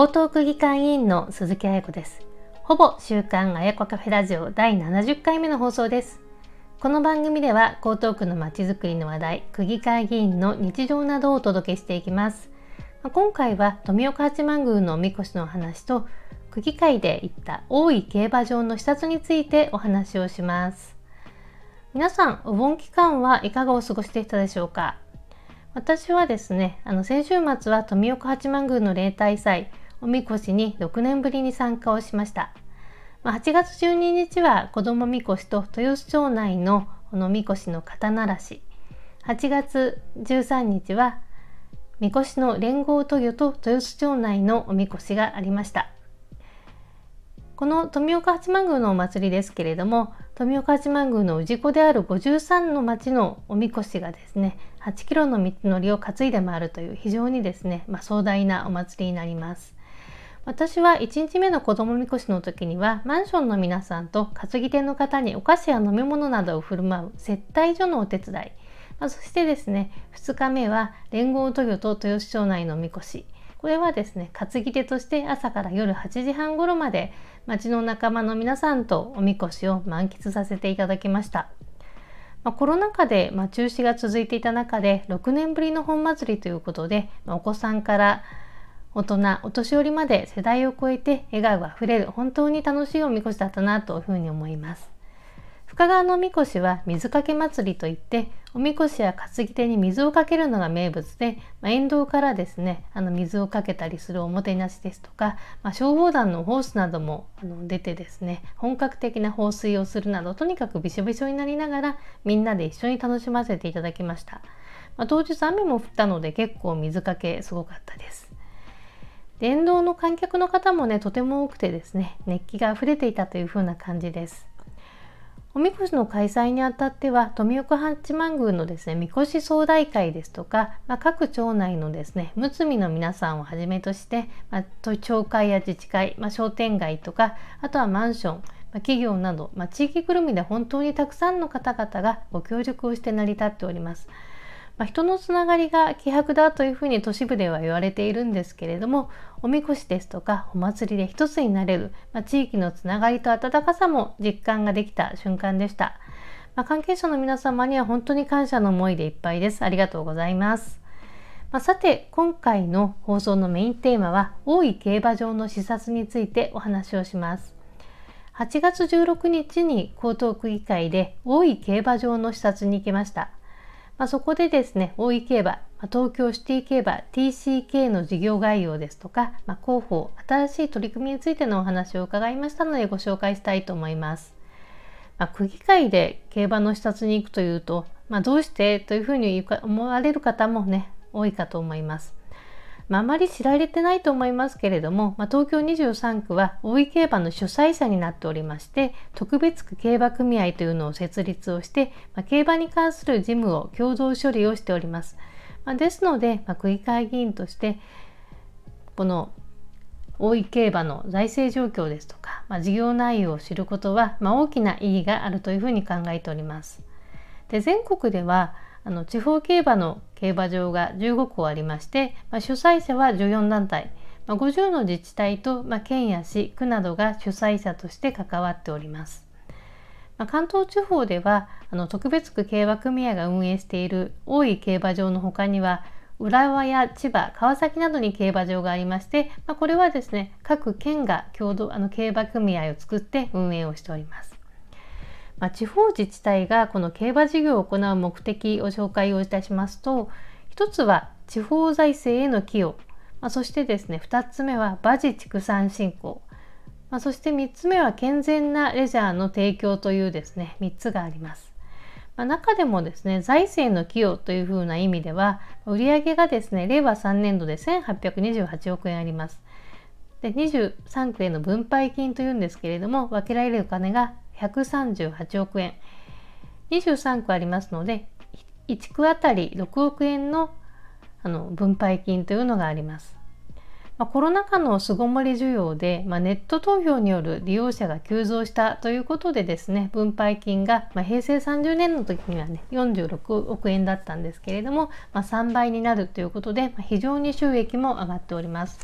江東区議会議員の鈴木彩子です。ほぼ週刊あやこカフェラジオ第70回目の放送です。この番組では江東区のまちづくりの話題、区議会議員の日常などをお届けしていきます。今回は富岡八幡宮のおみこしの話と区議会で行った大井競馬場の視察についてお話をします。皆さん、お盆期間はいかがお過ごしでしたでしょうか？私はですね、あの先週末は富岡八幡宮の例大祭、おみこしに6年ぶりに参加をしました。まあ、8月12日は子供みこしと豊洲町内のこのみこしの肩慣らし、8月13日はみこしの連合豊魚と豊洲町内のおみこしがありました。この富岡八幡宮のお祭りですけれども富岡八幡宮の氏子である53の町のおみこしがですね8キロの道のりを担いで回るという非常にですね、まあ、壮大なお祭りになります。私は1日目の子供みこしの時にはマンションの皆さんと担ぎ手の方にお菓子や飲み物などを振る舞う接待所のお手伝い、まあ、そしてですね2日目は連合豊と豊洲町内のみこしこれはですね担ぎ手として朝から夜8時半頃まで町の仲間の皆さんとおみこしを満喫させていただきました。まあ、コロナ禍で、まあ、中止が続いていた中で6年ぶりの本祭りということで、まあ、お子さんから大人お年寄りまで世代を超えて笑顔あふれる本当に楽しいおみこしだったなというふうに思います。深川のおみこしは水かけ祭りといっておみこしや担ぎ手に水をかけるのが名物で、まあ、沿道からですねあの水をかけたりするおもてなしですとか、まあ、消防団のホースなどもあの出てですね本格的な放水をするなどとにかくびしょびしょになりながらみんなで一緒に楽しませていただきました、まあ、当日雨も降ったので結構水かけすごかったです沿道の観客の方もねとても多くてですね熱気が溢れていたというふうな感じですおみこしの開催にあたっては富岡八幡宮のですねみこし総代会ですとか、まあ、各町内のですねむつみの皆さんをはじめとして、まあ、町会や自治会、まあ、商店街とかあとはマンション、まあ、企業など、まあ、地域ぐるみで本当にたくさんの方々がご協力をして成り立っております。まあ、人のつながりが希薄だというふうに都市部では言われているんですけれどもおみこしですとかお祭りで一つになれる、まあ、地域のつながりと温かさも実感ができた瞬間でした、まあ、関係者の皆様には本当に感謝の思いでいっぱいです。ありがとうございます。まあ、さて今回の放送のメインテーマは大井競馬場の視察についてお話をします。8月16日に江東区議会で大井競馬場の視察に行きました。まあ、そこでですね、大井競馬、東京シティ競馬 TCK の事業概要ですとか、まあ、広報、新しい取り組みについてのお話を伺いましたのでご紹介したいと思います。まあ、区議会で競馬の視察に行くというと、まあ、どうしてというふうに思われる方もね、多いかと思います。まあ、あまり知られてないと思いますけれども、まあ、東京23区は大井競馬の主催者になっておりまして特別区競馬組合というのを設立をして、まあ、競馬に関する事務を共同処理をしております。まあ、ですので、まあ、区議会議員としてこの大井競馬の財政状況ですとか、まあ、事業内容を知ることは、まあ、大きな意義があるというふうに考えております。で全国ではあの地方競馬の競馬場が15校ありまして、まあ、主催者は14団体、まあ、50の自治体と、まあ、県や市区などが主催者として関わっております。まあ、関東地方ではあの特別区競馬組合が運営している大井競馬場の他には浦和や千葉、川崎などに競馬場がありまして、まあ、これはですね各県が共同あの競馬組合を作って運営をしております。まあ、地方自治体がこの競馬事業を行う目的を紹介をいたしますと一つは地方財政への寄与、まあ、そしてですね2つ目は馬事畜産振興、まあ、そして3つ目は健全なレジャーの提供というですね3つがあります。ま、中でもですね財政の寄与というふうな意味では売上がですね令和3年度で1828億円あります。で23区への分配金というんですけれども分けられるお金が138億円23区ありますので1区あたり6億円のあの分配金というのがあります。まあ、コロナ禍の巣ごもり需要で、まあ、ネット投票による利用者が急増したということでですね分配金が、まあ、平成30年の時にはね46億円だったんですけれども、まあ、3倍になるということで、まあ、非常に収益も上がっております。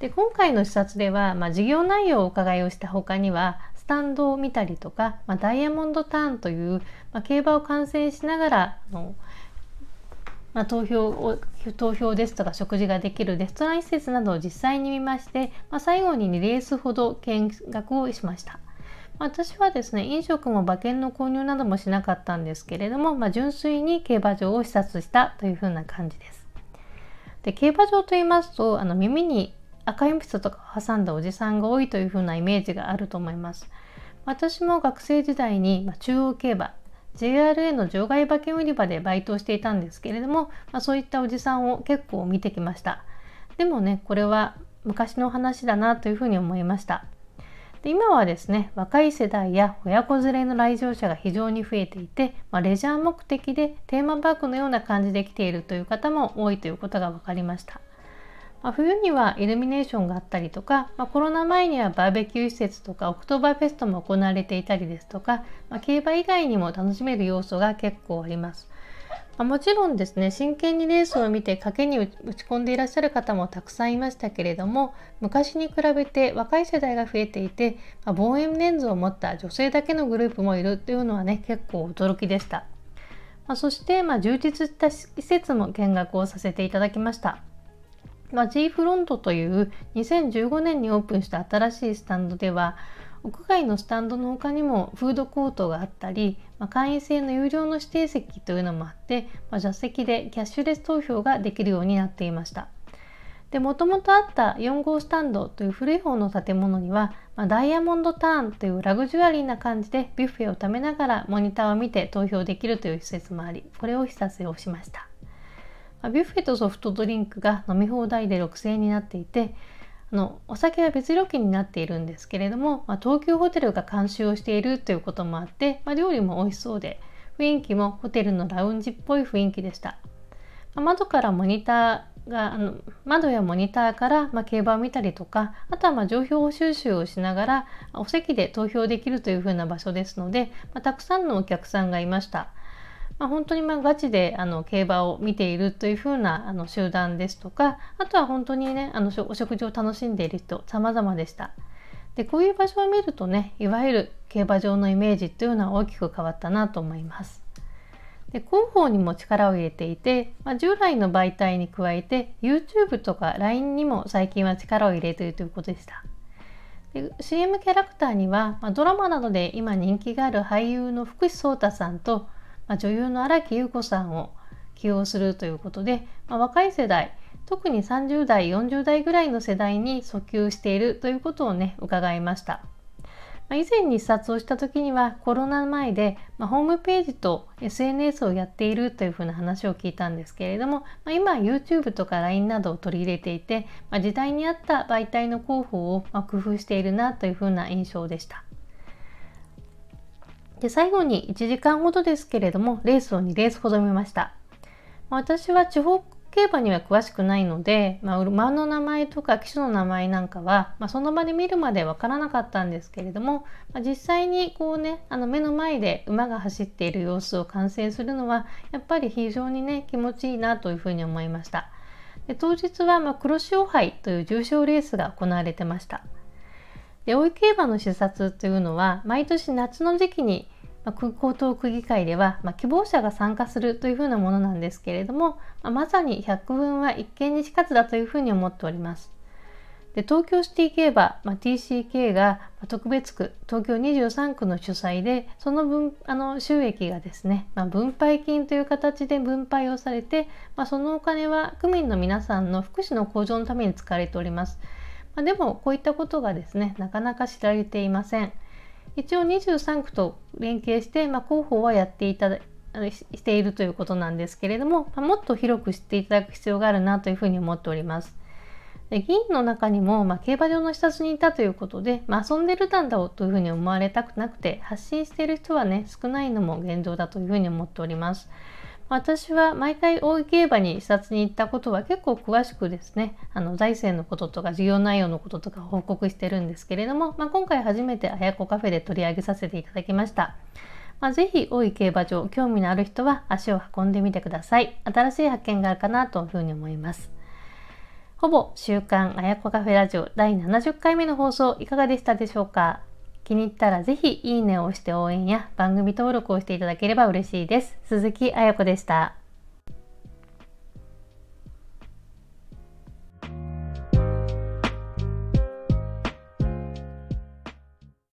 で今回の視察では、まあ、事業内容をお伺いをした他にはスタンドを見たりとか、まあ、ダイヤモンドターンという、まあ、競馬を観戦しながらあの、まあ、投票を投票ですとか食事ができるレストラン施設などを実際に見まして、まあ、最後に2レースほど見学をしました。私はですね飲食も馬券の購入などもしなかったんですけれども、まあ、純粋に競馬場を視察したというふうな感じです。で競馬場と言いますとあの耳に赤鉛筆とか挟んだおじさんが多いというふうなイメージがあると思います。私も学生時代に、中央競馬 JRA の場外馬券売り場でバイトをしていたんですけれども、まあ、そういったおじさんを結構見てきました。でもねこれは昔の話だなというふうに思いました。で今はですね若い世代や親子連れの来場者が非常に増えていて、まあ、レジャー目的でテーマパークのような感じで来ているという方も多いということが分かりました。まあ、冬にはイルミネーションがあったりとか、まあ、コロナ前にはバーベキュー施設とかオクトーバーフェストも行われていたりですとか、まあ、競馬以外にも楽しめる要素が結構あります。まあもちろんですね真剣にレースを見て賭けに打ち込んでいらっしゃる方もたくさんいましたけれども昔に比べて若い世代が増えていて、ま、望遠レンズを持った女性だけのグループもいるというのはね結構驚きでした、ま、そして、ま、充実した施設も見学をさせていただきましたまあ、G フロントという2015年にオープンした新しいスタンドでは屋外のスタンドの他にもフードコートがあったり、まあ、会員制の有料の指定席というのもあって、まあ、座席でキャッシュレス投票ができるようになっていました。で、もともとあった4号スタンドという古い方の建物には、まあ、ダイヤモンドターンというラグジュアリーな感じでビュッフェを食べながらモニターを見て投票できるという施設もあり、これを視察をしました。ビュッフェとソフトドリンクが飲み放題で6000円になっていて、あのお酒は別料金になっているんですけれども、まあ、東急ホテルが監修をしているということもあって、まあ、料理も美味しそうで雰囲気もホテルのラウンジっぽい雰囲気でした、まあ、窓からモニターがあの窓やモニターから、ま競馬を見たりとかあとはま情報収集をしながらお席で投票できるというふうな場所ですので、またくさんのお客さんがいました。まあ、本当にまあガチであの競馬を見ているというふうなあの集団ですとかあとは本当にねあのお食事を楽しんでいる人様々でした。でこういう場所を見るとねいわゆる競馬場のイメージというのは大きく変わったなと思います。で広報にも力を入れていて、まあ、従来の媒体に加えて YouTube とか LINE にも最近は力を入れているということでした。で CM キャラクターには、まあ、ドラマなどで今人気がある俳優の福士蒼太さんとまあ、女優の荒木優子さんを起用するということで、まあ、若い世代特に30代40代ぐらいの世代に訴求しているということをね伺いました。まあ、以前に視察をした時にはコロナ前で、まあ、ホームページと SNS をやっているというふうな話を聞いたんですけれども、まあ、今 YouTube とか LINE などを取り入れていて、まあ、時代に合った媒体の広報をま工夫しているなというふうな印象でした。で最後に1時間ほどですけれどもレースを2レースほど見ました、まあ、私は地方競馬には詳しくないので、まあ、馬の名前とか騎手の名前なんかは、まあ、その場で見るまで分からなかったんですけれども、まあ、実際にこうねあの目の前で馬が走っている様子を観戦するのはやっぱり非常にね気持ちいいなというふうに思いました。で当日は、ま黒潮杯という重賞レースが行われてました。で大井競馬の視察というのは毎年夏の時期にまあ、江東区議会では、まあ、希望者が参加するというふうなものなんですけれども、まあ、まさに百分は一見にしかずだというふうに思っております。で東京シティ競馬、まあ、TCK が特別区東京23区の主催でその分あの収益がですね、まあ、分配金という形で分配をされて、まあ、そのお金は区民の皆さんの福祉の向上のために使われております。まあ、でもこういったことがですねなかなか知られていません。一応23区と連携して、まあ、広報はやっていただしているということなんですけれども、ま、もっと広く知っていただく必要があるなというふうに思っております。で議員の中にも、まあ、競馬場の視察にいたということで、まあ、遊んでるんだろうというふうに思われたくなくて発信している人はね少ないのも現状だというふうに思っております。私は毎回大井競馬に視察に行ったことは結構詳しくですねあの財政のこととか事業内容のこととか報告してるんですけれども、まあ、今回初めてあやこカフェで取り上げさせていただきました。まあ、ぜひ大井競馬場興味のある人は足を運んでみてください。新しい発見があるかなというふうに思います。ほぼ週刊あやこカフェラジオ第70回目の放送いかがでしたでしょうか？気に入ったらぜひいいねを押して応援や番組登録をしていただければ嬉しいです。鈴木彩子でした。